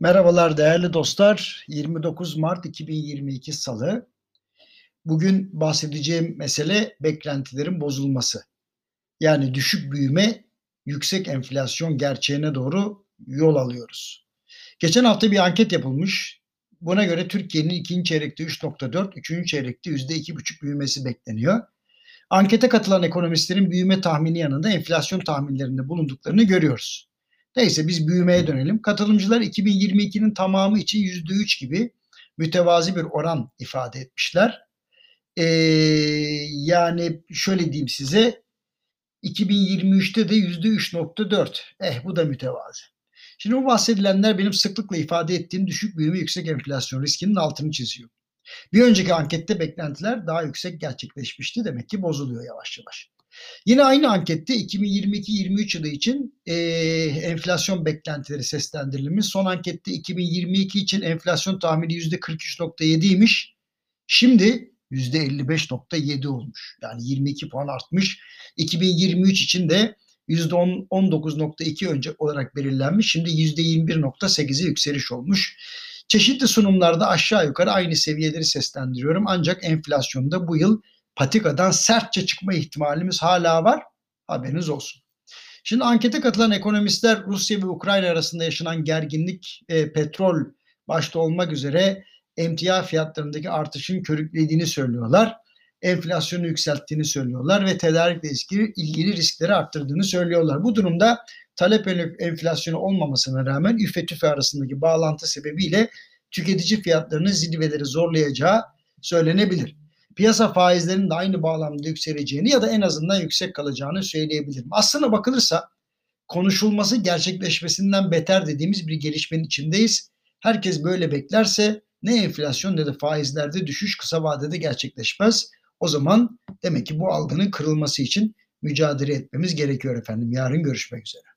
Merhabalar değerli dostlar. 29 Mart 2022 Salı. Bugün bahsedeceğim mesele beklentilerin bozulması. Yani düşük büyüme, yüksek enflasyon gerçeğine doğru yol alıyoruz. Geçen hafta bir anket yapılmış. Buna göre Türkiye'nin ikinci çeyrekte 3.4, üçüncü çeyrekte %2.5 büyümesi bekleniyor. Ankete katılan ekonomistlerin büyüme tahmini yanında enflasyon tahminlerinde bulunduklarını görüyoruz. Neyse biz büyümeye dönelim. Katılımcılar 2022'nin tamamı için %3 gibi mütevazi bir oran ifade etmişler. Ee, yani şöyle diyeyim size 2023'te de %3.4. Eh bu da mütevazi. Şimdi bu bahsedilenler benim sıklıkla ifade ettiğim düşük büyüme yüksek enflasyon riskinin altını çiziyor. Bir önceki ankette beklentiler daha yüksek gerçekleşmişti. Demek ki bozuluyor yavaş yavaş. Yine aynı ankette 2022-23 yılı için e, enflasyon beklentileri seslendirilmiş. Son ankette 2022 için enflasyon tahmini %43.7'ymiş. Şimdi %55.7 olmuş. Yani 22 puan artmış. 2023 için de %19.2 önce olarak belirlenmiş. Şimdi %21.8'e yükseliş olmuş. Çeşitli sunumlarda aşağı yukarı aynı seviyeleri seslendiriyorum. Ancak enflasyonda bu yıl patikadan sertçe çıkma ihtimalimiz hala var. Haberiniz olsun. Şimdi ankete katılan ekonomistler Rusya ve Ukrayna arasında yaşanan gerginlik, e, petrol başta olmak üzere emtia fiyatlarındaki artışın körüklediğini söylüyorlar. Enflasyonu yükselttiğini söylüyorlar ve tedarikle ilgili, ilgili riskleri arttırdığını söylüyorlar. Bu durumda talep enflasyonu olmamasına rağmen üfe tüfe arasındaki bağlantı sebebiyle tüketici fiyatlarının zirveleri zorlayacağı söylenebilir piyasa faizlerinin de aynı bağlamda yükseleceğini ya da en azından yüksek kalacağını söyleyebilirim. Aslına bakılırsa konuşulması gerçekleşmesinden beter dediğimiz bir gelişmenin içindeyiz. Herkes böyle beklerse ne enflasyon ne de faizlerde düşüş kısa vadede gerçekleşmez. O zaman demek ki bu algının kırılması için mücadele etmemiz gerekiyor efendim. Yarın görüşmek üzere.